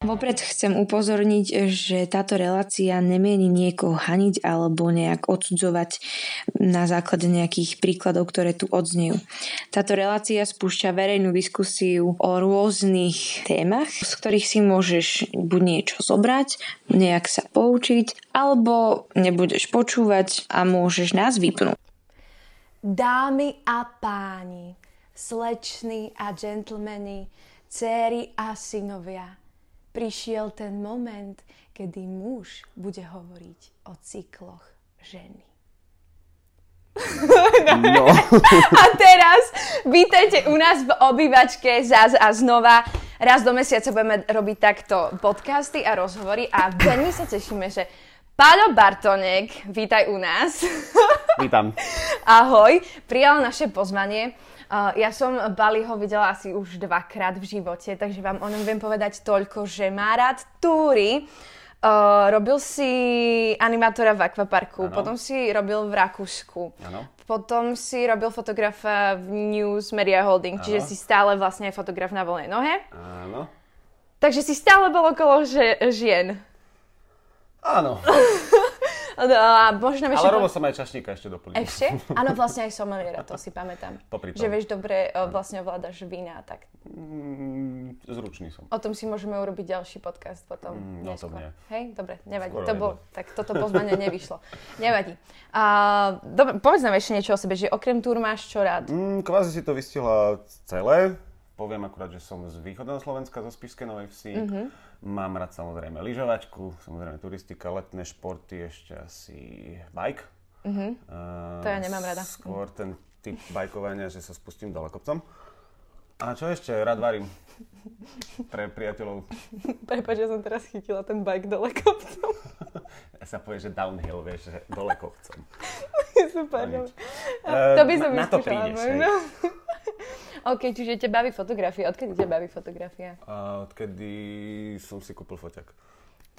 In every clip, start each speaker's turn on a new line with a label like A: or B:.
A: Vopred chcem upozorniť, že táto relácia nemieni niekoho haniť alebo nejak odsudzovať na základe nejakých príkladov, ktoré tu odznejú. Táto relácia spúšťa verejnú diskusiu o rôznych témach, z ktorých si môžeš buď niečo zobrať, nejak sa poučiť, alebo nebudeš počúvať a môžeš nás vypnúť.
B: Dámy a páni, sleční a džentlmeni, céry a synovia, prišiel ten moment, kedy muž bude hovoriť o cykloch ženy.
C: No.
B: A teraz vítajte u nás v obývačke zás a znova. Raz do mesiaca budeme robiť takto podcasty a rozhovory a veľmi sa tešíme, že Páľo Bartonek, vítaj u nás.
C: Vítam.
B: Ahoj, prijal naše pozvanie. Uh, ja som Baliho videla asi už dvakrát v živote, takže vám o ňom viem povedať toľko, že má rád túry. Uh, robil si animátora v akvaparku,
C: Ano.
B: potom si robil v Rakúsku,
C: Áno.
B: potom si robil fotografa v News Media Holding, čiže
C: Áno.
B: si stále vlastne aj fotograf na voľnej nohe.
C: Áno.
B: Takže si stále bol okolo že, žien.
C: Áno.
B: A možno ešte...
C: Ale
B: po-
C: robil som aj čašníka ešte doplniť.
B: Ešte? Áno, vlastne aj someliera, to si pamätám.
C: Popri tom.
B: Že vieš dobre, vlastne ovládaš vína a tak.
C: Mm, zručný som.
B: O tom si môžeme urobiť ďalší podcast potom.
C: Mm, no to nie.
B: Hej, dobre, nevadí.
C: Skoro
B: to bol, tak toto pozvanie nevyšlo. Nevadí. A, dobre, povedz nám ešte niečo o sebe, že okrem túr máš čo rád?
C: Mm, kvázi si to vystihla celé. Poviem akurát, že som z východného Slovenska, zo Spišskej Novej Vsi.
B: Mhm.
C: Mám rád samozrejme lyžovačku, samozrejme turistika, letné športy, ešte asi bike. Uh,
B: Mhm. To ja nemám rada.
C: Skôr ten typ bajkovania, že sa spustím dole kopcom. A čo ešte? Rád varím. Pre priateľov
B: Prepač, ja som teraz chytila ten bike dole kopcom.
C: sa povie, že downhill, vieš, že dole kopcom.
B: Super.
C: No nič.
B: To by
C: Eh,
B: som
C: na, na to prídeš.
B: OK, čiže ťa baví fotografia. Odkedy ťa baví fotografia?
C: A odkedy som si kúpil foťak.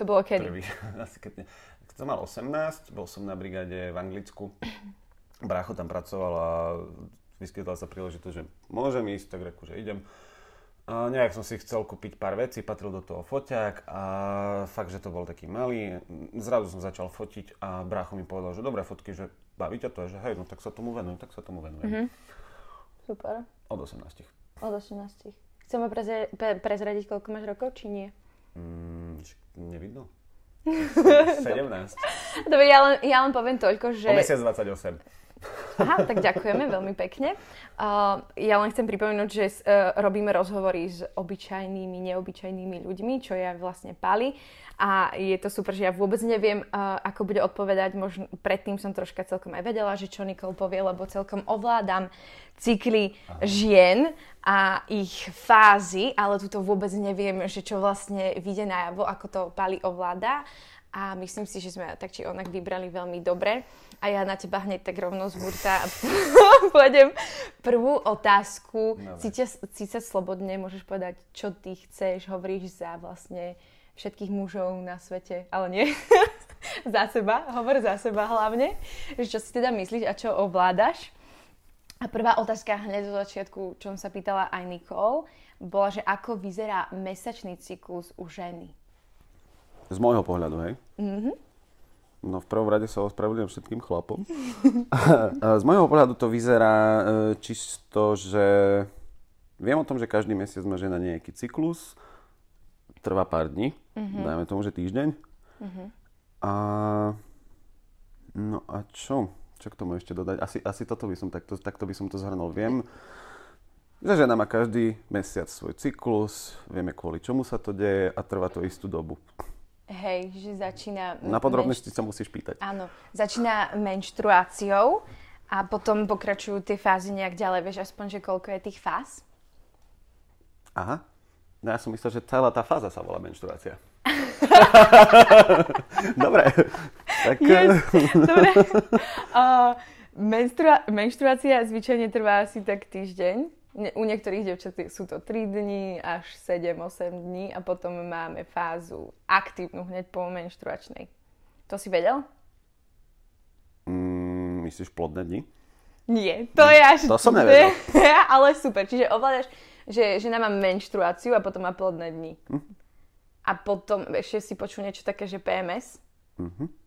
B: To bolo kedy?
C: Prvý. Asi keď, ne- keď som mal 18, bol som na brigáde v Anglicku. Brácho tam pracoval a vyskytla sa príležitosť, že môžem ísť, tak reku, že idem. A nejak som si chcel kúpiť pár vecí, patril do toho foťák a fakt, že to bol taký malý. Zrazu som začal fotiť a brácho mi povedal, že dobré fotky, že baví ťa to, že hej, no tak sa tomu venujem, tak sa tomu venujem.
B: Mhm. Super.
C: Od 18.
B: Od 18. Chceme prezra- pre- prezradiť, koľko máš rokov, či nie?
C: Mm, nevidno. 17.
B: Dobre, ja len, ja len poviem toľko, že...
C: O mesiac 28.
B: Aha, tak ďakujeme veľmi pekne. Uh, ja len chcem pripomenúť, že uh, robíme rozhovory s obyčajnými, neobyčajnými ľuďmi, čo ja vlastne Pali. A je to super, že ja vôbec neviem, uh, ako bude odpovedať. Možno predtým som troška celkom aj vedela, že čo Nicole povie, lebo celkom ovládam cykly žien a ich fázy, ale tuto vôbec neviem, že čo vlastne vyjde najavo, ako to Pali ovláda a myslím si, že sme tak či onak vybrali veľmi dobre. A ja na teba hneď tak rovno z burta pôjdem prvú otázku.
C: Dobre.
B: Cítia, cítia slobodne, môžeš povedať, čo ty chceš, hovoríš za vlastne všetkých mužov na svete, ale nie. za seba, hovor za seba hlavne. Že čo si teda myslíš a čo ovládaš. A prvá otázka hneď zo začiatku, čo som sa pýtala aj Nicole, bola, že ako vyzerá mesačný cyklus u ženy.
C: Z môjho pohľadu, hej? No v prvom rade sa ospravedlňujem všetkým chlapom. Z môjho pohľadu to vyzerá e, čisto, že viem o tom, že každý mesiac má žena nejaký cyklus, trvá pár dní, dajme tomu, že týždeň. A no a čo? Čo k tomu ešte dodať? Asi, asi toto by som, takto, takto by som to zhrnul. Viem, že žena má každý mesiac svoj cyklus, vieme kvôli čomu sa to deje a trvá to istú dobu.
B: Hej, že začína...
C: Na podrobnosti sa musíš pýtať.
B: Áno, začína menštruáciou a potom pokračujú tie fázy nejak ďalej. Vieš aspoň, že koľko je tých fáz?
C: Aha. No ja som myslel, že celá tá fáza sa volá menštruácia. Dobre. Tak...
B: Yes. Dobre. Uh, menstrua- menštruácia zvyčajne trvá asi tak týždeň. U niektorých devčat sú to 3 dní až 7-8 dní a potom máme fázu aktívnu hneď po menštruačnej. To si vedel?
C: Mm, myslíš plodné dni?
B: Nie, to je až...
C: To som nevedel.
B: ale super, čiže ovládaš, že žena má menštruáciu a potom má plodné dni.
C: Hm.
B: A potom ešte si počul niečo také, že PMS.
C: Mhm.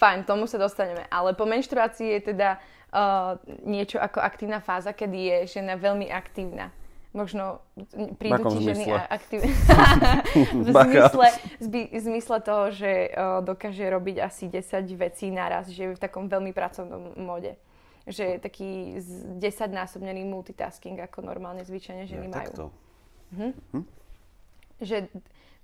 B: Fajn, tomu sa dostaneme. Ale po menštruácii je teda uh, niečo ako aktívna fáza, kedy je žena veľmi aktívna. Možno prídu ti ženy aktívne. v, zmysle, v zmysle toho, že uh, dokáže robiť asi 10 vecí naraz, že je v takom veľmi pracovnom mode. Že je taký z- 10-násobnený multitasking, ako normálne zvyčajne ženy
C: Ja,
B: majú
C: takto.
B: že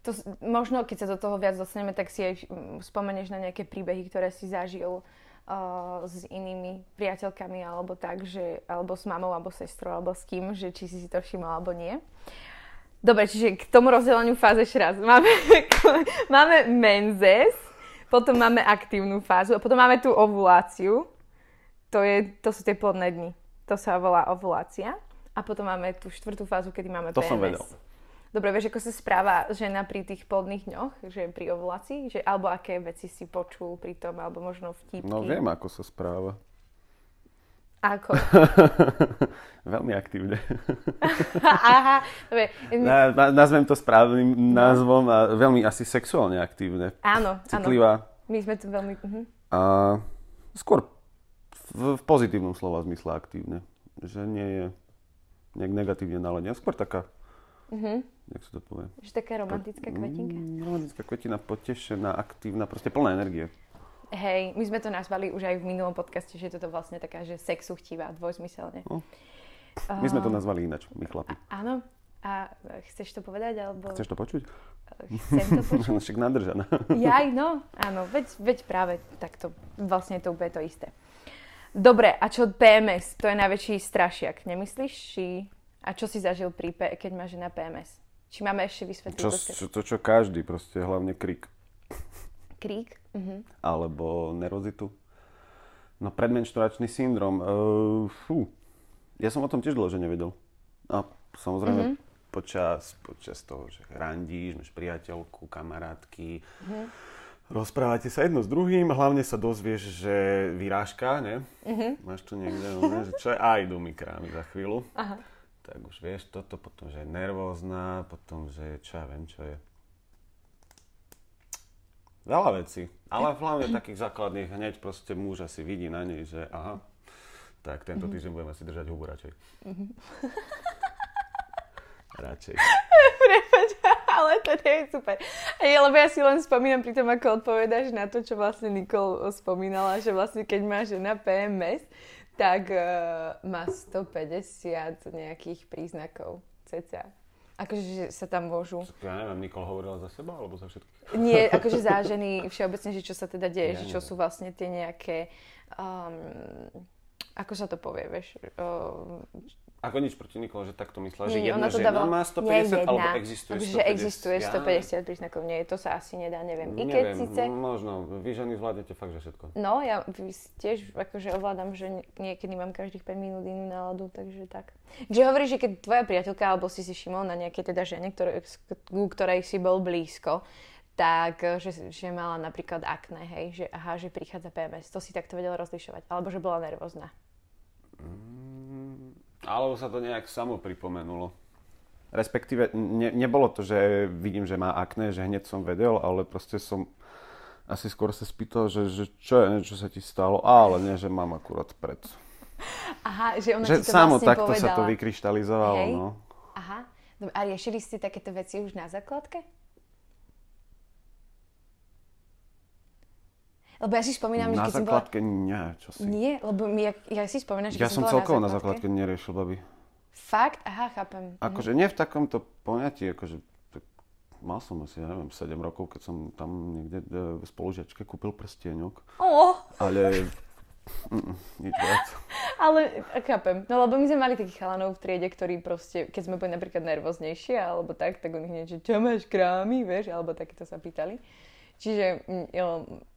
B: to, možno keď sa do toho viac dostaneme, tak si aj mm, spomenieš na nejaké príbehy, ktoré si zažil uh, s inými priateľkami alebo tak, že, alebo s mamou, alebo sestrou, alebo s kým, že či si si to všimol alebo nie. Dobre, čiže k tomu rozdeleniu fáz ešte raz. Máme, máme menzes, potom máme aktívnu fázu a potom máme tú ovuláciu. To, je, to sú tie plodné dni. To sa volá ovulácia. A potom máme tú štvrtú fázu, kedy máme
C: To
B: PMS.
C: som vedel.
B: Dobre, vieš, ako sa správa žena pri tých plodných dňoch, že pri ovulácii? Že, alebo aké veci si počul pri tom, alebo možno vtipky?
C: No viem, ako sa správa.
B: Ako?
C: Veľmi aktívne.
B: Aha, dobre.
C: Na, na, nazvem to správnym názvom a veľmi asi sexuálne aktívne.
B: Áno, áno.
C: Citlivá.
B: My sme tu veľmi... Uh-huh.
C: A skôr v, v pozitívnom slova zmysle aktívne. Že nie je nejak negatívne naladená. Skôr taká,
B: Uh-huh.
C: Jak sa to povie?
B: Že taká romantická kvetinka.
C: Mm, romantická kvetina, potešená, aktívna, proste plná energie.
B: Hej, my sme to nazvali už aj v minulom podcaste, že je toto vlastne taká, že sexu chtivá, dvojzmyselne.
C: No. My sme to nazvali ináč, my chlapi.
B: Áno. A chceš to povedať, alebo...
C: Chceš to počuť?
B: Chcem to počuť?
C: Však nadržaná.
B: Jaj, no, áno, veď, veď práve takto, vlastne to úplne to isté. Dobre, a čo PMS? To je najväčší strašiak, nemyslíš? Či... A čo si zažil pri P- keď má žena PMS? Či máme ešte vysvetliť
C: Čo, čo, to, čo každý, proste hlavne krik.
B: krík? Mhm.
C: Alebo nerozitu. No predmenšturačný syndrom. Uh, fú. Ja som o tom tiež dlho, že nevedel. A samozrejme mm-hmm. počas, počas toho, že randíš, máš priateľku, kamarátky, mm-hmm. rozprávate sa jedno s druhým, hlavne sa dozvieš, že vyrážka, ne? Mm-hmm. Máš tu niekde, no, ne? že čo je, aj idú mi za chvíľu.
B: Aha.
C: Tak už vieš toto, potom, že je nervózna, potom, že čo ja viem, čo je. Veľa vecí. Ale hlavne takých základných hneď proste muž asi vidí na nej, že aha, tak tento týždeň budeme si držať hubu radšej. Radšej.
B: Prepač, ale to nie je super. Ej, lebo ja si len spomínam pri tom, ako odpovedáš na to, čo vlastne Nikol spomínala, že vlastne keď má žena PMS, tak uh, má 150 nejakých príznakov cca. Akože že sa tam môžu.
C: Ja neviem, Nikol hovorila za seba alebo za všetkých?
B: Nie, akože za ženy všeobecne, že čo sa teda deje,
C: Ja
B: že čo
C: neviem.
B: sú vlastne tie nejaké... Um, ako sa to povie, vieš? Um,
C: Ako nič proti Nikole, že takto myslela, že
B: nie,
C: jedna
B: ona to
C: žena
B: dávala-
C: má
B: nie
C: 150 alebo
B: jedna.
C: existuje
B: akože,
C: 150?
B: že existuje
C: Ja
B: 150 príznakov. Nie, to sa asi nedá, neviem. I keď
C: Neviem,
B: síce...
C: možno. Vy ženy zvládnete fakt, že všetko.
B: No, ja tiež akože ovládam, že nie- niekedy mám každých 5 minút inú náladu, takže tak. Že hovoríš, že keď tvoja priateľka, alebo si si všimol na nejakej teda žene, ktoré, ku ktorej si bol blízko, tak, eh, že, že mala napríklad akné, hej, že aha, že prichádza PMS, to si takto vedela rozlišovať, alebo že bola nervózna.
C: Alebo sa to nejak samo pripomenulo. Respektíve, ne, nebolo to, že vidím, že má akné, že hneď som vedel, ale proste som asi skôr sa spýtal, že, že čo je, čo sa ti stalo, ale nie, že mám akurát pred.
B: Aha, že ona
C: že
B: ti to
C: samo
B: vlastne
C: takto
B: povedala.
C: sa to vykryštalizovalo,
B: Hej.
C: no.
B: Aha, Dobre, a riešili ste takéto veci už na základke? Lebo ja si spomínam, že
C: Na
B: keď som bola...
C: základke nie, čo si.
B: Nie, lebo my, ja, ja si spomínam, že
C: Ja som
B: bola
C: celkovo na
B: základke-
C: základke neriešil, babi.
B: Fakt? Aha, chápem.
C: Akože nie v takomto poňatí, akože mal som asi, ja neviem, 7 rokov, keď som tam niekde e, v spolužiačke kúpil prstieňok.
B: Oh,
C: Ale Mm, nič viac.
B: Ale chápem. No lebo my sme mali takých chalanov v triede, ktorí proste, keď sme boli napríklad nervóznejšie alebo tak, tak oni hneď, že čo máš krámy, vieš, alebo takéto sa pýtali. Čiže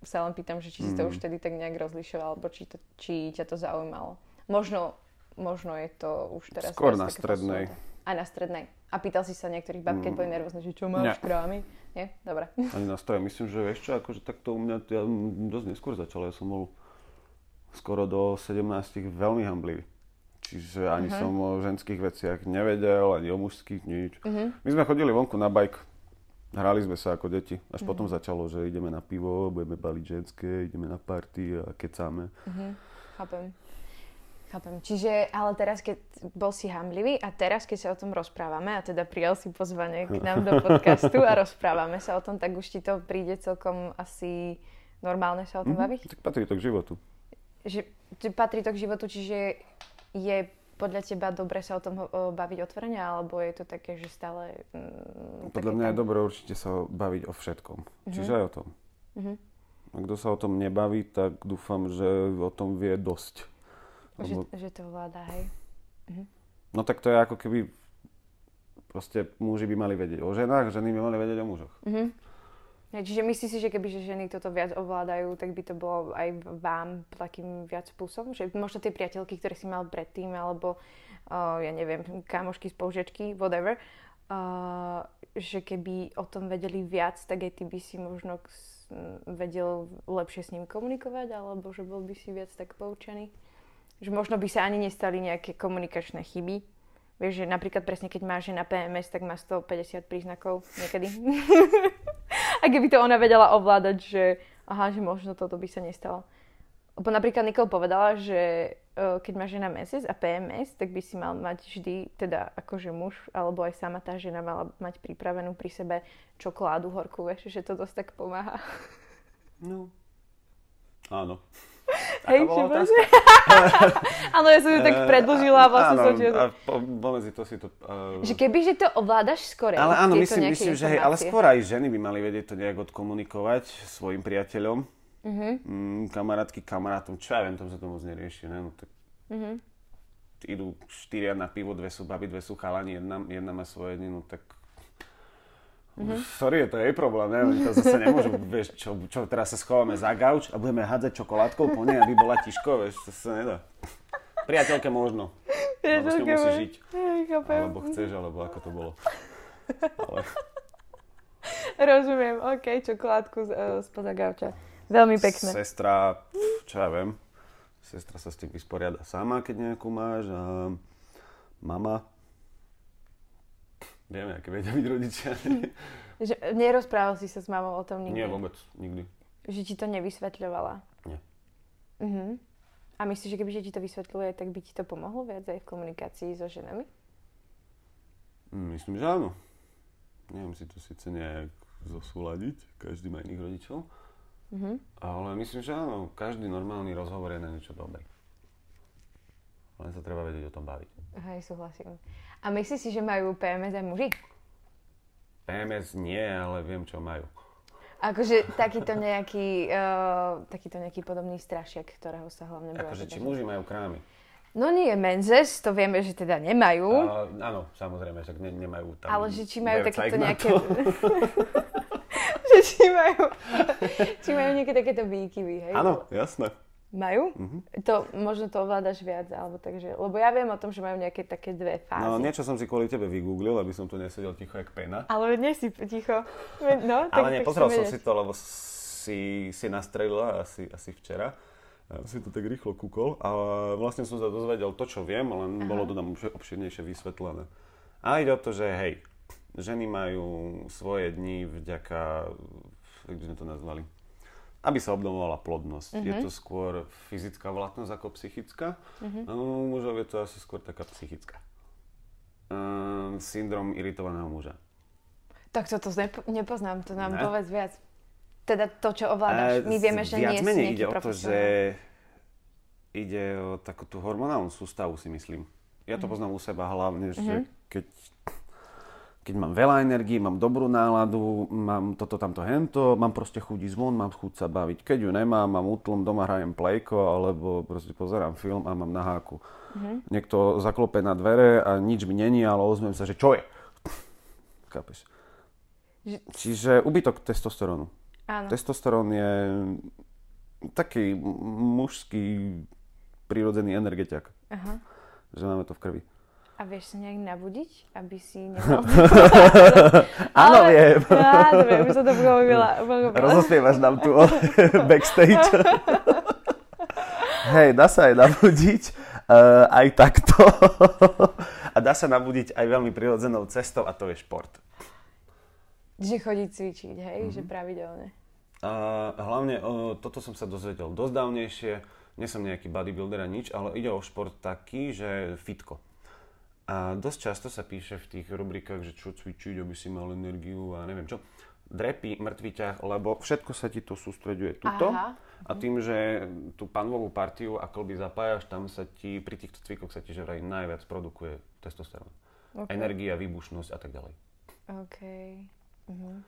B: sa len pýtam, že či si to
C: Mm.
B: už vtedy tak nejak rozlišoval, alebo či, to, či ťa to zaujímalo. Možno, možno je to už teraz...
C: Skôr na strednej.
B: Aj na strednej. A pýtal si sa niektorých bab, keď
C: Mm.
B: boli nervózne, že čo máš krámy? Nie? Dobre.
C: Ani na stroje. Myslím, že vieš čo, akože takto u mňa, ja dosť neskôr začal. Ja som bol skoro do 17 veľmi hamblivý. Čiže ani
B: Mhm.
C: som o ženských veciach nevedel, ani o mužských, nič.
B: Mhm.
C: My sme chodili vonku na bike, hrali sme sa ako deti. Až
B: Mhm.
C: potom začalo, že ideme na pivo, budeme baliť ženské, ideme na party a kecáme.
B: Chápem. Chápem. Čiže, ale teraz, keď bol si hamblivý a teraz, keď sa o tom rozprávame, a teda prijal si pozvanie k nám do podcastu a rozprávame sa o tom, tak už ti to príde celkom asi normálne sa o tom baviť?
C: Tak patrí to k životu.
B: Že patrí to k životu, čiže je podľa teba dobre sa o tom o, baviť otvorene, alebo je to také, že stále... Mm,
C: Podľa mňa je
B: tam-
C: dobré určite sa baviť o všetkom. Čiže aj o tom.
B: Mhm.
C: A kto sa o tom nebaví, tak dúfam, že o tom vie dosť.
B: Že,
C: Lebo-
B: že to vláda, hej?
C: No tak to je ako keby proste muži by mali vedieť o ženách, ženy by mali vedieť o mužoch.
B: Mhm. Čiže myslíš si, že keby že ženy toto viac ovládajú, tak by to bolo aj vám takým viac spôsobom? Že možno tie priateľky, ktoré si mal predtým, alebo uh, ja neviem, kamošky, spolužiačky, whatever, uh, že keby o tom vedeli viac, tak aj ty by si možno vedel lepšie s ním komunikovať, alebo že bol by si viac tak poučený? Že možno by sa ani nestali nejaké komunikačné chyby, Vieš, že napríklad presne keď máš žena PMS, tak má 150 príznakov niekedy. A keby to ona vedela ovládať, že aha, že možno toto by sa nestalo. Lebo napríklad Nikol povedala, že e, keď má žena mesiac a PMS, tak by si mal mať vždy, teda akože muž, alebo aj sama tá žena mala mať pripravenú pri sebe čokoládu horkú, vieš, že to dosť tak pomáha.
C: No. Áno.
B: Hej,
C: otázka?
B: Áno, ja som ju tak
C: Eh,
B: predlžila a vlastne
C: áno,
B: som
C: a po, to si to... Uh,
B: Že keby, že to ovládaš skore.
C: ale áno, myslím, myslím že hej, ale skôr aj ženy by mali vedieť to nejak odkomunikovať svojim priateľom,
B: Mhm.
C: mm, kamarátky, kamarátom, čo ja viem, tam sa to moc nerieši, ne? No, tak
B: Mhm.
C: idú štyria na pivo, dve sú baby, dve sú chalani, jedna, jedna má svoje dni, no tak...
B: Mhm.
C: Sorry, je to jej problém, ne? Oni to zase nemôžu, vieš, čo, čo teraz sa schováme za gauč a budeme hádzať čokoládkou po nej, aby bola tiško, vieš, to sa nedá. Priateľke možno, ňou
B: také
C: musíš žiť, alebo chceš, alebo ako to bolo. Ale
B: Rozumiem, OK, čokoládku z, uh, spoza gauča. Veľmi pekné.
C: sestra, čo ja viem, sestra sa s tým vysporiada sama, keď nejakú máš a mama, vieme, aké vedia byť rodičia.
B: Že, nerozprával si sa s mamou o tom nikdy?
C: Nie, vôbec, nikdy.
B: Že ti to nevysvetľovala?
C: Nie.
B: Mhm. A myslíš, že keby že ti to vysvetľuje, tak by ti to pomohlo viac aj v komunikácii so ženami?
C: Myslím, že áno. Neviem si to síce nejak zosúľadiť, každý má iných rodičov,
B: Mhm.
C: ale myslím, že áno, každý normálny rozhovor je na niečo dobré. Len sa treba vedieť o tom baviť.
B: Hej, súhlasím. A myslíš si, že majú PMS aj muži?
C: PMS nie, ale viem, čo majú.
B: Akože takýto nejaký, uh, takýto nejaký podobný strašiak, ktorého sa hlavne boja.
C: Akože,
B: teda
C: či muži majú krámy.
B: No nie, menzes, to vieme, že teda nemajú.
C: A, áno, samozrejme, však ne, nemajú tam...
B: Ale že či majú
C: na
B: nejaké... že či majú... či majú nejaké takéto výkyvy, hej?
C: Áno, jasné.
B: Majú?
C: Mhm.
B: To, možno to ovládaš viac, alebo takže... Lebo ja viem o tom, že majú nejaké také dve fázy.
C: No, niečo som si kvôli tebe vygooglil, aby som tu nesedel ticho jak pena.
B: Ale nie si ticho. No, tak,
C: Ale nie,
B: tak
C: pozrel
B: chcem
C: som si to, lebo si, si nastrelila asi, asi včera. Ja si to tak rýchlo kúkol a vlastne som sa dozvedel to, čo viem, len
B: Aha.
C: bolo to tam obš- obširnejšie vysvetlené. A ide o to, že hej, ženy majú svoje dni vďaka, jak by sme to nazvali, aby sa obnovovala plodnosť. Je
B: Mhm.
C: to skôr fyzická vlastnosť ako psychická.
B: Mhm.
C: A u mužov je to asi skôr taká psychická. Ehm, syndrom iritovaného muža.
B: Tak toto nepo- nepoznám, to nám
C: Ne?
B: povedz viac. Teda to, čo ovládaš. My
C: Eh,
B: vieme, že nie
C: menej ide o to, že ide o takú tú hormonálnu sústavu, si myslím. Ja
B: Mhm.
C: to poznám u seba hlavne, že keď, keď mám veľa energii, mám dobrú náladu, mám toto, tamto, hento, mám proste chuť ísť von, mám chuť sa baviť. Keď ju nemám, mám útlom, doma hrajem plejko, alebo proste pozerám film a mám na háku. Mm-hmm. Niekto zaklope na dvere a nič mi není, ale ozvem sa, že čo je? Kápeš? Že... Čiže ubytok testosterónu. Áno. Testosterón je taký mužský prírodzený energetiak. Aha. Že máme to v krvi.
B: A vieš sa nejak nabudiť, aby si nemal...
C: Áno, viem.
B: Áno, viem, by som to pochopila.
C: Rozospievaš nám tu backstage. Hej, dá sa aj nabudiť uh, aj takto. a dá sa nabudiť aj veľmi prirodzenou cestou a to je šport.
B: Že chodiť cvičiť, hej? Mm-hmm. Že pravidelne.
C: Uh, hlavne uh, toto som sa dozvedel dosť dávnejšie. Nie som nejaký bodybuilder a nič, ale ide o šport taký, že fitko. A dosť často sa píše v tých rubrikách, že čo cvičiť, aby si mal energiu a neviem čo. Drepy, mŕtvy ťah, lebo všetko sa ti to sústreďuje tuto. Aha. A tým, že tú panvovú partiu a klby zapájaš, tam sa ti, pri týchto cvikoch sa ti že vraj najviac produkuje testosterón. Okay. Energia, výbušnosť a tak ďalej.
B: OK. Uh-huh.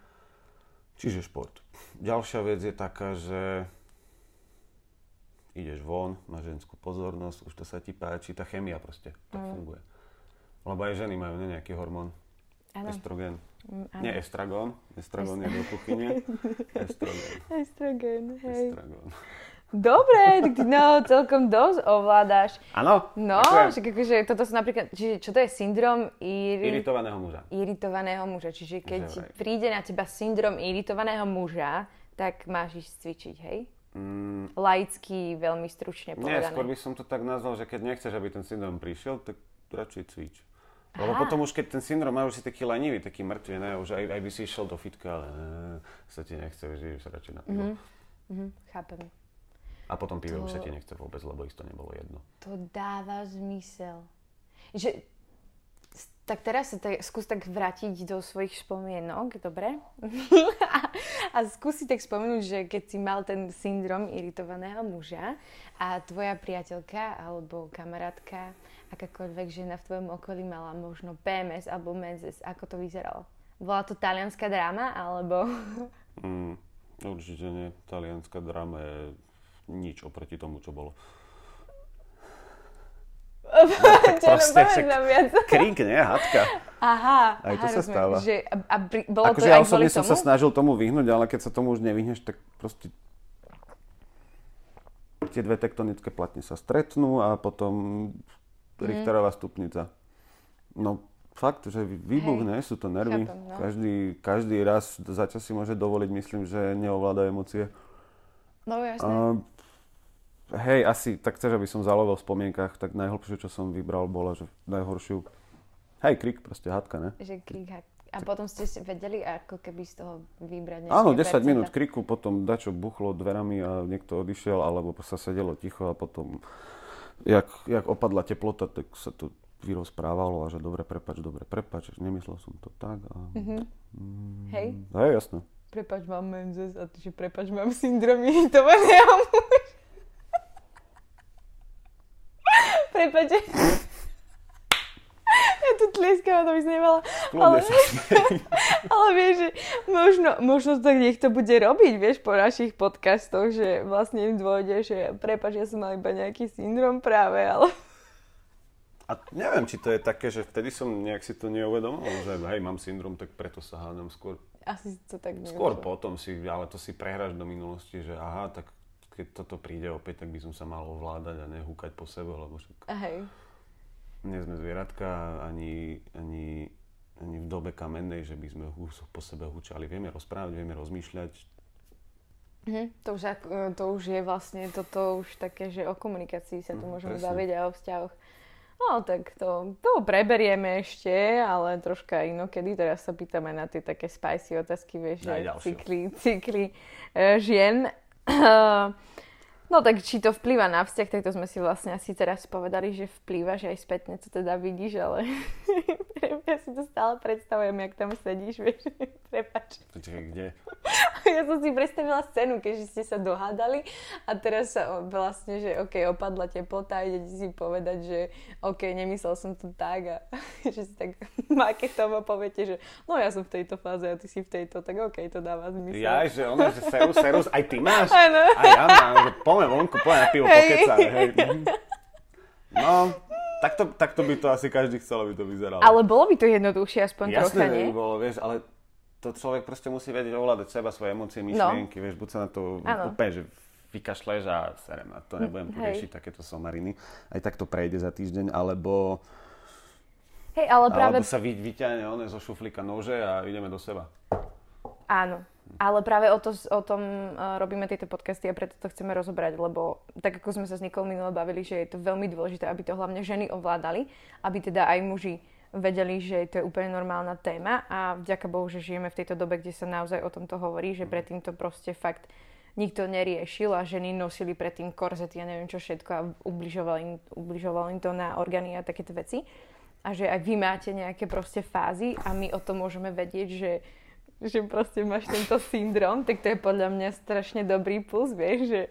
C: Čiže šport. Ďalšia vec je taká, že ideš von, máš ženskú pozornosť, už to sa ti páči, tá chemia proste tak uh-huh. funguje. Lebo aj ženy majú ne, nejaký hormón. Ano. Estrogen. Mm, Nie estragón. Estragón Est- je do kuchyne. Estrogen.
B: Estrogen, hej. Estragón. Dobre, no celkom dosť ovládaš.
C: Áno.
B: No, že akože toto sú napríklad, čiže čo to je syndrom iri...
C: iritovaného muža.
B: Iritovaného muža, čiže keď že príde na teba syndrom iritovaného muža, tak máš ísť cvičiť, hej? Mm. Laicky, veľmi stručne povedané.
C: Nie, skôr by som to tak nazval, že keď nechceš, aby ten syndrom prišiel, tak radšej cvič. Lebo Aha. potom už keď ten syndrom má, už si taký lenivý, taký mŕtvý, ne? už aj, aj by si išiel do fitka, ale ne, sa ti nechce, že ideš radšej na pivo. Mm-hmm.
B: Mm-hmm. Chápem.
C: A potom pivo to... už sa ti nechce vôbec, lebo ich to nebolo jedno.
B: To dáva zmysel. Že tak teraz sa tak, skús tak vrátiť do svojich spomienok, dobre? a skúsi tak spomenúť, že keď si mal ten syndrom iritovaného muža a tvoja priateľka alebo kamarátka, akákoľvek žena v tvojom okolí mala možno PMS alebo menzes, ako to vyzeralo? Bola to talianská dráma alebo...
C: mm, určite nie. Talianská dráma je nič oproti tomu, čo bolo.
B: Proste, však
C: krík, nie? Hadka.
B: Aha.
C: Aj to aha, sa stáva.
B: Že, a, a bolo
C: akože
B: to
C: ja
B: aj
C: osobne
B: som
C: tomu? sa snažil tomu vyhnúť, ale keď sa tomu už nevyhneš, tak proste tie dve tektonické platne sa stretnú a potom. Richterová stupnica. No fakt, že vybuchne, sú to nervy. Chápem, no. každý, každý raz zatiaľ si môže dovoliť, myslím, že neovláda emócie.
B: No jasne. A,
C: Hej, asi, tak chceš, aby som zalovil v spomienkach, tak najhlbšiu, čo som vybral, bola, že najhoršiu, hej, krik, proste hadka, ne?
B: Že krik, A potom ste si vedeli ako keby z toho vybrať
C: Áno, 10 percenta. minút kriku, potom dačo buchlo dverami a niekto odišiel, alebo sa sedelo ticho a potom, jak, jak opadla teplota, tak sa to vyrozprávalo a že dobre, prepač, dobre, prepač, nemyslel som to tak. A... Mm-hmm.
B: Mm, hej?
C: Hej, jasné.
B: Prepač, mám menzes a že prepač, mám syndrom iritovaného muža. Prepačte. Ja tu tlieskam, to by som nemala. Ale, ale vieš, že možno, možno tak niekto bude robiť, vieš, po našich podcastoch, že vlastne im dôjde, že prepač, ja som mal iba nejaký syndrom práve, ale...
C: A neviem, či to je také, že vtedy som nejak si to neuvedomil, že hej, mám syndrom, tak preto sa hádam skôr.
B: Asi to tak
C: neviem. Skôr potom si, ale to si prehráš do minulosti, že aha, tak keď toto príde opäť, tak by som sa mal ovládať a nehúkať po sebe, lebo však...
B: Hej.
C: Nie sme zvieratka ani, ani, ani v dobe kamennej, že by sme po sebe húčali. Vieme rozprávať, vieme rozmýšľať.
B: Mhm, to, už, to už je vlastne toto už také, že o komunikácii sa tu mm, môžeme baviť a o vzťahoch. No tak to, to preberieme ešte, ale troška inokedy. Teraz sa pýtame na tie také spicy otázky, vieš, že cykly, cykly e, žien. No tak či to vplýva na vzťah, tak to sme si vlastne asi teraz povedali, že vplýva, že aj spätne to teda vidíš, ale ja si to stále predstavujem, jak tam sedíš, vieš, prepač.
C: Počkaj, kde?
B: ja som si predstavila scénu, keďže ste sa dohádali a teraz sa vlastne, že OK, opadla teplota a idete si povedať, že OK, nemyslel som to tak a že si tak marketovo poviete, že no ja som v tejto fáze a ty si v tejto, tak OK, to dáva zmysel.
C: Ja, že ono, že serus, serus, aj ty máš?
B: Áno.
C: Aj ja mám, že poďme vonku, poďme na pivo, pokecáme, hej. No, takto, takto by to asi každý chcel, aby to vyzeralo.
B: Ale bolo by to jednoduchšie aspoň
C: Jasné,
B: trocha, nie?
C: by bolo, vieš, ale to človek proste musí vedieť ovládať seba, svoje emócie, myšlienky, no. vieš, buď sa na to
B: Áno.
C: úplne, že vykašleš a serem, a to nebudem tu riešiť takéto somariny. Aj tak to prejde za týždeň, alebo,
B: Hej, ale práve...
C: alebo sa vy, vyťahne one zo šuflíka nože a ideme do seba.
B: Áno. Ale práve o, to, o tom uh, robíme tieto podcasty a preto to chceme rozobrať, lebo tak ako sme sa s Nikou minule bavili, že je to veľmi dôležité, aby to hlavne ženy ovládali, aby teda aj muži vedeli, že to je úplne normálna téma a vďaka Bohu, že žijeme v tejto dobe, kde sa naozaj o tomto hovorí, že predtým to proste fakt nikto neriešil a ženy nosili predtým korzety a neviem čo všetko a ubližovali im, ubližovalo im to na orgány a takéto veci. A že aj vy máte nejaké proste fázy a my o tom môžeme vedieť, že že proste máš tento syndrom, tak to je podľa mňa strašne dobrý plus, vieš, že,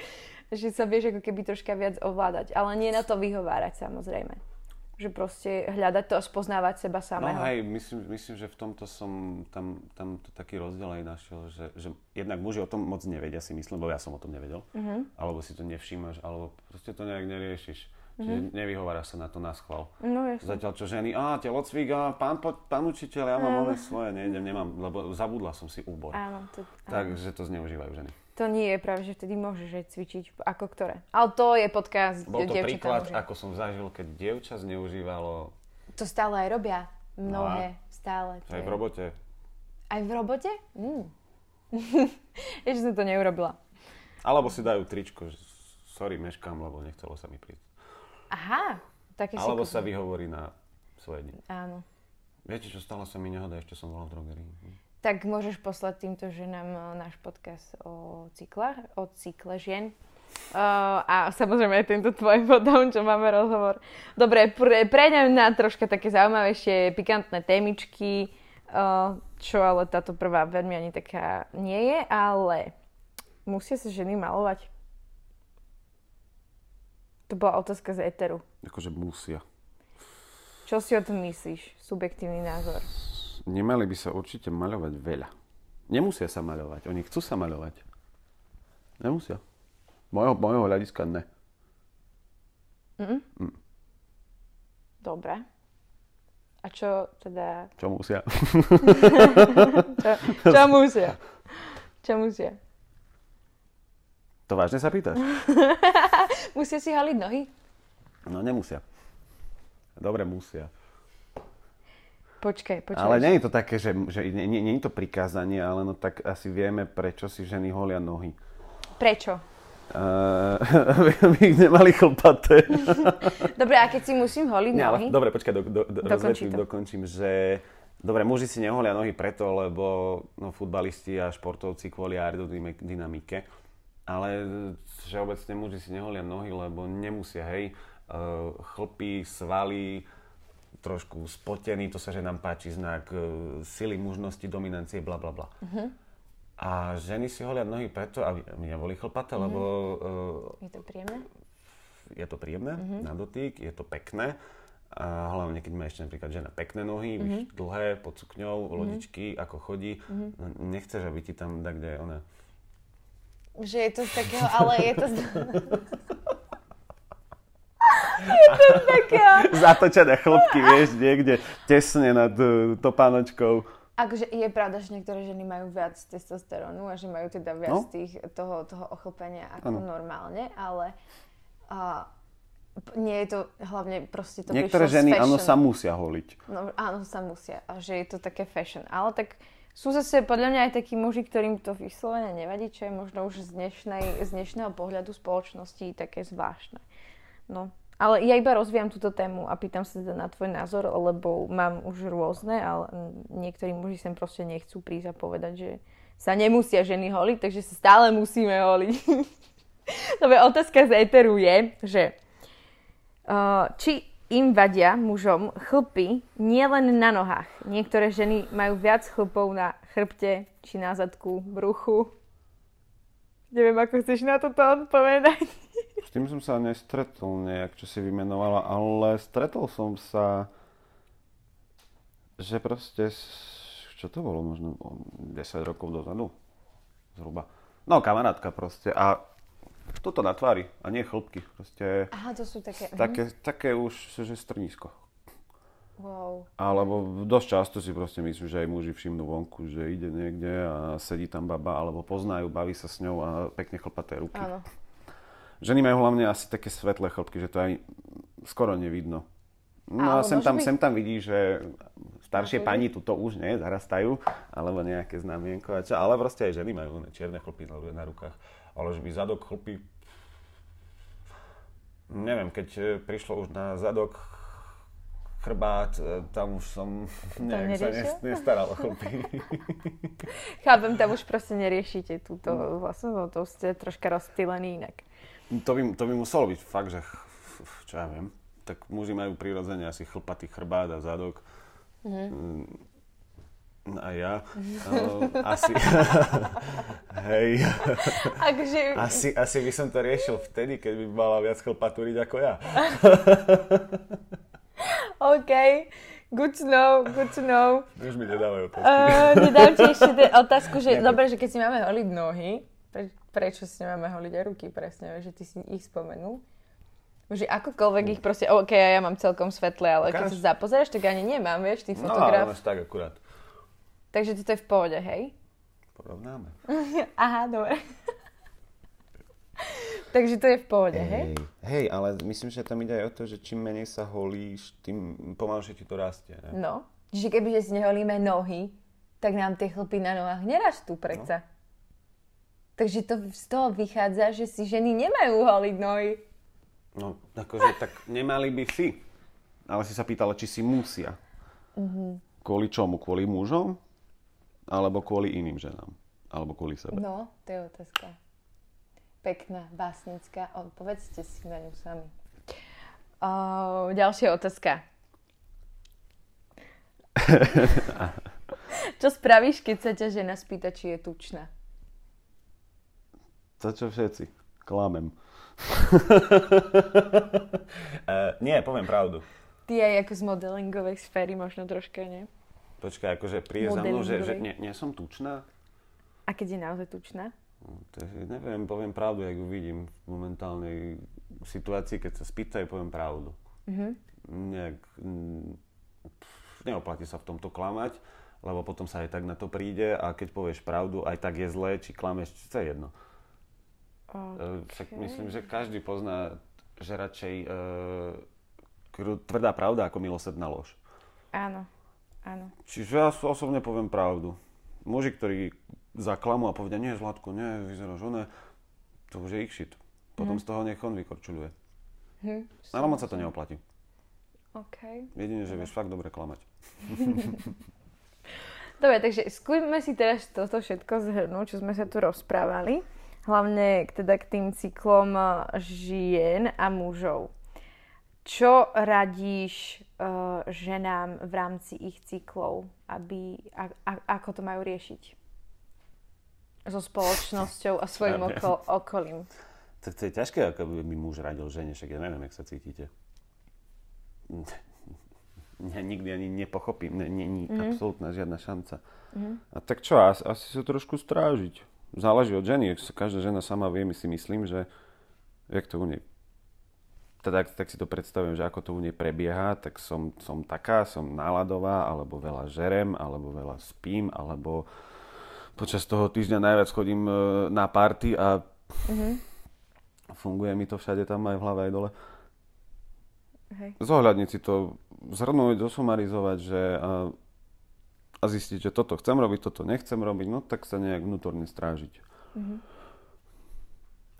B: že sa vieš ako keby troška viac ovládať. Ale nie na to vyhovárať samozrejme. Že proste hľadať to a spoznávať seba
C: No
B: samého.
C: hej, myslím, myslím, že v tomto som tam, tam to taký rozdiel aj našiel, že, že jednak muži o tom moc nevedia si myslím, lebo ja som o tom nevedel,
B: Mhm.
C: alebo si to nevšímaš, alebo proste to nejak neriešiš. Čiže nevyhovára sa na to na schvál.
B: No jasne.
C: Zatiaľ čo ženy, a telocvik, a pán, pán učiteľ, ja mám ové svoje, nejdem, nemám, lebo zabudla som si úbor.
B: Áno, to, áno.
C: Takže to zneužívajú ženy.
B: To nie je práve, že vtedy môžeš aj cvičiť ako ktoré. Ale to je podcast
C: Bol to
B: dievčatá
C: príklad,
B: muži.
C: ako som zažil, keď dievča zneužívalo
B: To stále aj robia. Mnohé.
C: No
B: Stále.
C: Aj v robote.
B: Aj v robote? Mm. Ešte som to neurobila.
C: Alebo si dajú tričko, že sorry, meškám, lebo nechcelo sa mi prísť.
B: Aha, také
C: Alebo sa vyhovorí na svoje dni.
B: Áno.
C: Viete, čo stalo sa mi nehoda, ešte som volal v drogerii.
B: Tak môžeš poslať týmto ženám eh, náš podcast o cyklách, o cykle žien. Uh, a samozrejme aj tento tvoj potom, čo máme rozhovor. Dobre, pre, prejdem na troška také zaujímavejšie, pikantné témičky, uh, čo ale táto prvá veľmi ani taká nie je, ale musia sa ženy malovať? To bola otázka z Eteru.
C: Akože musia.
B: Čo si o tom myslíš? Subjektívny názor.
C: Nemali by sa určite maľovať veľa. Nemusia sa maľovať. Oni chcú sa maľovať. Nemusia. Mojho, mojho hľadiska ne.
B: Dobre. A čo teda...
C: Čo musia?
B: Čo, čo musia? Čo musia?
C: to vážne sa pýtaš?
B: Musia si haliť nohy?
C: No nemusia. Dobre, musia.
B: Počkaj, počkaj.
C: Ale nie je to také, že, že nie, nie, nie je to prikázanie, ale no tak asi vieme, prečo si ženy holia nohy.
B: Prečo?
C: Uh, aby ich nemali chlpaté.
B: Dobre, a keď si musím holiť
C: Nie,
B: nohy?
C: ale, dobre, počkaj, do, do, do,
B: Dokončí
C: dokončím, že dobre, muži si neholia nohy preto, lebo no, futbalisti a športovci kvôli aerodynamike, ale všeobecne muži si neholia nohy, lebo nemusia, hej, uh, chlpy, svaly, trošku spotený, to sa že nám páči, znak uh, sily, mužnosti, dominancie, bla bla bla. A ženy si holia nohy preto, aby neboli chlpaté, lebo uh,
B: Je to príjemné?
C: je to príjemné na dotyk, je to pekné. A hlavne, keď má ešte napríklad žena pekné nohy, víš, dlhé, pod sukňou, lodičky, ako chodí, no, nechceš, aby ti tam tak, kde ona...
B: Že je to z takého, ale je to z...
C: Zatočené chlopky, vieš, niekde tesne nad uh, topánočkou.
B: Akože je pravda, že niektoré ženy majú viac testosterónu a že majú teda viac
C: No.
B: tých, toho, toho ochlpenia ako
C: Áno.
B: normálne, ale p- nie je to hlavne proste to
C: Niektoré ženy, áno, sa musia holiť.
B: No, áno, sa musia. A že je to také fashion. Ale tak sú zase podľa mňa aj takí muži, ktorým to vyslovene nevadí, čo je možno už z, dnešnej, z dnešného pohľadu spoločnosti také zvláštne. No, ale ja iba rozvíjam túto tému a pýtam sa teda na tvoj názor, lebo mám už rôzne, ale niektorí muži sem proste nechcú prísť a povedať, že sa nemusia ženy holiť, takže sa stále musíme holiť. Dobre, otázka z éteru je, že Uh, či im vadia mužom chlpy nielen na nohách. Niektoré ženy majú viac chlpov na chrbte či na zadku, bruchu. Neviem, ako chceš na toto odpovedať.
C: S tým som sa nestretol nejak, čo si vymenovala, ale stretol som sa, že proste, čo to bolo, možno 10 rokov dozadu, zhruba. No, kamarátka proste. A toto na tvári a nie chlpky. Proste
B: Aha, to sú také...
C: také, také už, že strnisko.
B: Wow.
C: Alebo dosť často si proste myslím, že aj muži všimnú vonku, že ide niekde a sedí tam baba, alebo poznajú, baví sa s ňou a pekne chlpaté ruky.
B: Áno.
C: Ženy majú hlavne asi také svetlé chlpky, že to aj skoro nevidno. No a sem tam,
B: byť-
C: sem tam vidí, že staršie
B: Akože?
C: pani tu to už nie, zarastajú, alebo nejaké znamienko a čo, ale proste aj ženy majú čierne chlpy na, rukách. Ale že by zadok chlpy... Neviem, keď e, prišlo už na zadok chrbát, e, tam už som nejak sa nestaral o chlpy.
B: Chápem, tam už proste neriešite túto vlastne, no to ste troška rozptýlení inak.
C: To by, to by muselo byť fakt, že čo ja viem, tak muži majú prirodzene asi chlpatý chrbát a zadok. Mm, A ja. Uh, asi, hej,
B: Akže,
C: asi, asi by som to riešil vtedy, keď by mala viac chlpatúriť ako ja.
B: OK, good to know, good to know.
C: Už mi nedávajú to.
B: Uh, nedám ti ešte te- otázku, že dobre, že keď si máme holiť nohy, prečo si nemáme holiť aj ruky, presne, že ty si ich spomenul. Že akokoľvek ich proste, OK, ja mám celkom svetlé, ale keď
C: Ukáž.
B: sa zapozeráš, tak ani nemám, vieš, ty
C: No,
B: fotograf.
C: ale až tak akurát.
B: Takže toto je v pohode, hej?
C: Porovnáme.
B: Aha, dobre. Takže to je v pohode, hej?
C: hej, ale myslím, že tam ide aj o to, že čím menej sa holíš, tým pomalšie ti to rastie. Ne?
B: No. Čiže keby si neholíme nohy, tak nám tie chlpy na nohách nerastú predsa. Takže to z toho vychádza, že si ženy nemajú holiť nohy.
C: No, akože tak nemali by si. Ale si sa pýtala, či si musia. Kvôli čomu? Kvôli mužom? Alebo kvôli iným ženám? Alebo kvôli sebe?
B: No, to je otázka. Pekná, básnická. Odpovedzte si na ňu sami. O, ďalšia otázka. Čo spravíš, keď sa ťa žena spýta, či je tučná?
C: To čo všetci. Klamem. uh, nie, poviem pravdu.
B: Ty aj ako z modelingovej sféry možno troška, nie?
C: Počkaj, akože príde za mnou, že, že nie, nie som tučná?
B: A keď je naozaj tučná?
C: No, To je, neviem, poviem pravdu, jak ju vidím v momentálnej situácii, keď sa spýtajú, poviem pravdu. Mm-hmm. Nejak, pff, neoplatí sa v tomto klamať, lebo potom sa aj tak na to príde a keď povieš pravdu, aj tak je zlé, či klameš, to je jedno. E, Však myslím, že každý pozná, že radšej e, tvrdá pravda ako milosrdná lož.
B: Áno, áno.
C: Čiže ja so- osobne poviem pravdu. Muži, ktorí zaklamú a povedia, nie, Zlatko, nie, vyzeráš oné, to už je ich shit. Potom z toho nech on vykorčuluje.
B: Hm.
C: Ale moc sa to neoplatí.
B: OK.
C: Jedine, že vieš fakt dobre klamať.
B: Dobre, takže skúsme si teraz toto všetko zhrnúť, čo sme sa tu rozprávali. Hlavne teda k tým cyklom eh, žien a mužov. Čo radíš uh, ženám v rámci ich cyklov, aby, a, a, ako to majú riešiť? So spoločnosťou a svojim
C: Ja viem.
B: oko, okolím.
C: Tak to je ťažké, ako by muž radil žene, však ja neviem, jak sa cítite. Ja nikdy ani nepochopím, ne, nie, nie, mm. absolútna žiadna šanca. Mm. A tak čo, asi, asi sa trošku strážiť. Záleží od ženy, každá žena sama vie, my si myslím, že jak to u nej teda ak- tak si to predstavujem, že ako to u nej prebieha, tak som, som taká, som náladová, alebo veľa žerem, alebo veľa spím, alebo počas toho týždňa najviac chodím e, na party a funguje mi to všade tam aj v hlave, aj dole.
B: Hej.
C: Zohľadniť si to, zhrnúť, zosumarizovať, že a, zistiť, že toto chcem robiť, toto nechcem robiť, no tak sa nejak vnútorne strážiť.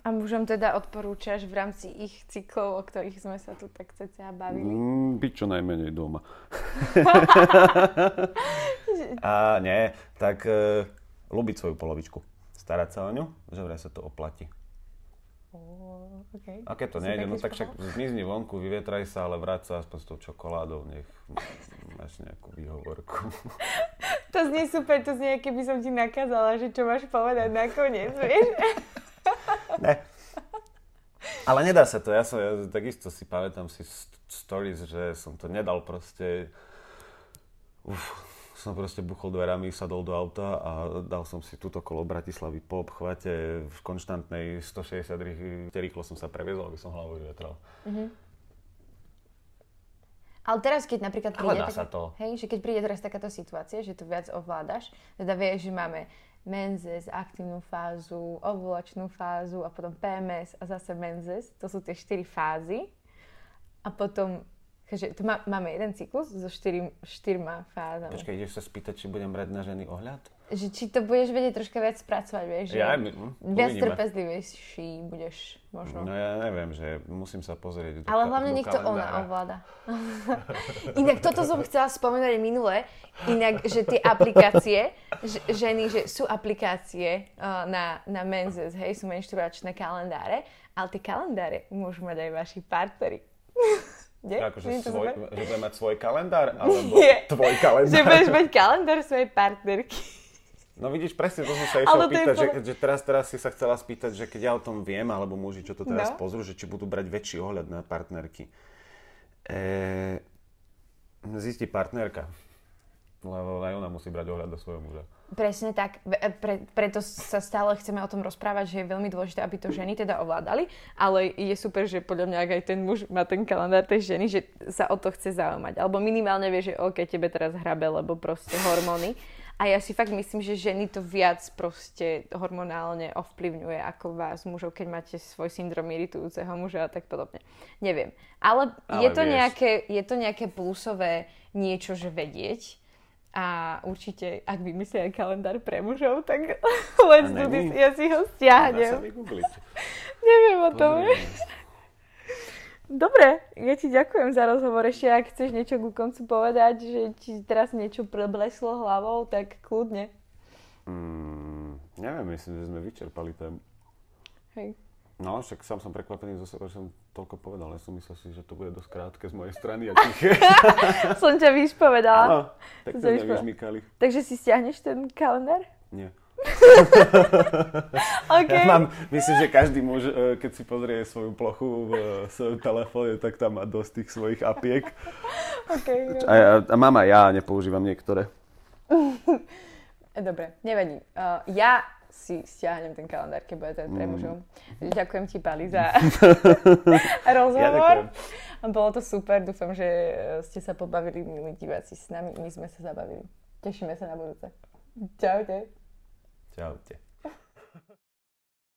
B: A mužom teda odporúčaš v rámci ich cyklov, o ktorých sme sa tu tak cca bavili?
C: Mm, byť čo najmenej doma. a nie, tak e, ľúbiť svoju polovičku. Starať sa o ňu, že vraj sa to oplatí.
B: Okay.
C: A keď to
B: Si
C: nejde, no tak však zmizni vonku, vyvietraj sa, ale vráť sa aspoň s tou čokoládou, nech máš nejakú výhovorku.
B: To znie super, to znie, keby som ti nakázala, že čo máš povedať nakoniec, vieš?
C: Ne. Ale nedá sa to, ja som, ja takisto si pamätám si st- stories, že som to nedal proste, uf, som proste buchol dverami, sadol do auta a dal som si túto kolo Bratislavy po obchvate v konštantnej 160 rých- rýchlo som sa previezol, aby som hlavu vyvetral.
B: Ale teraz, keď napríklad
C: Ale
B: príde...
C: dá sa to.
B: Hej, že keď príde teraz takáto situácia, že to viac ovládaš, teda vieš, že máme menzes, aktívnu fázu, ovulačnú fázu a potom PMS a zase menzes. To sú tie štyri fázy. A potom, že to má, máme jeden cyklus so štyri, štyrma fázami.
C: Počkaj, ideš sa spýtať, či budem brať na ženy ohľad?
B: Že či to budeš vedieť troška viac spracovať, vieš, že
C: Ja, my- hm,
B: viac
C: uvidíme.
B: trpezlivejší budeš možno.
C: No ja neviem, že musím sa pozrieť do
B: Ale hlavne
C: do
B: nech to ona ovláda. Inak toto som chcela spomenúť minule, inak, že tie aplikácie, že, ženy, že sú aplikácie uh, na, na menzes, hej, sú menštruačné kalendáre, ale tie kalendáre môžu mať aj vaši partneri. Nie?
C: Akože
B: Nie
C: svoj,
B: super?
C: že budem mať svoj kalendár, alebo
B: Nie.
C: tvoj kalendár.
B: Že budeš mať kalendár svojej partnerky.
C: No vidíš, presne to som sa išiel
B: to je
C: pýtať, že, že teraz, teraz si sa chcela spýtať, že keď ja o tom viem, alebo muži, čo to teraz
B: No.
C: pozrú, že či budú brať väčší ohľad na partnerky. E, zistí partnerka. Lebo aj ona musí brať ohľad do svojho muža.
B: Presne tak. Ve- Pre, preto sa stále chceme o tom rozprávať, že je veľmi dôležité, aby to ženy teda ovládali, ale je super, že podľa mňa, ak aj ten muž má ten kalendár tej ženy, že sa o to chce zaujímať. Alebo minimálne vie, že OK, tebe teraz hrabe, lebo proste hormóny. A ja si fakt myslím, že ženy to viac proste hormonálne ovplyvňuje ako vás mužov, keď máte svoj syndrom iritujúceho muža a tak podobne. Neviem. Ale,
C: Ale
B: je, to
C: vieš.
B: nejaké, je to nejaké plusové niečo, že vedieť. A určite, ak vymyslia kalendár pre mužov, tak let's do this. Ja si ho stiahnem. Neviem o tom. Dobre, ja ti ďakujem za rozhovor. Ešte ak chceš niečo ku koncu povedať, že ti teraz niečo prebleslo hlavou, tak kľudne.
C: Mm, neviem, myslím, že sme vyčerpali tému.
B: Hej.
C: No, však sám som prekvapený zo seba, že som toľko povedal. Ja som myslel si, že to bude dosť krátke z mojej strany a tiché.
B: Som ťa vyšpovedala.
C: Áno, tak sme vyžmýkali.
B: Takže si stiahneš ten kalendár?
C: Nie.
B: OK.
C: Ja mám, myslím, že každý muž, e, keď si pozrie svoju plochu v e, svojom telefóne, tak tam má dosť tých svojich apiek.
B: okay.
C: A, ja, a mám aj ja, nepoužívam niektoré.
B: Dobre, nevadí. Uh, ja si stiahnem ten kalendár, keď bude ten
C: Mm.
B: pre mužov. Ďakujem ti, Pali, za
C: Ja
B: rozhovor.
C: ďakujem.
B: Bolo to super, dúfam, že ste sa pobavili, milí diváci, s nami. My sme sa zabavili. Tešíme sa na budúce. Čaute.
C: Čaute.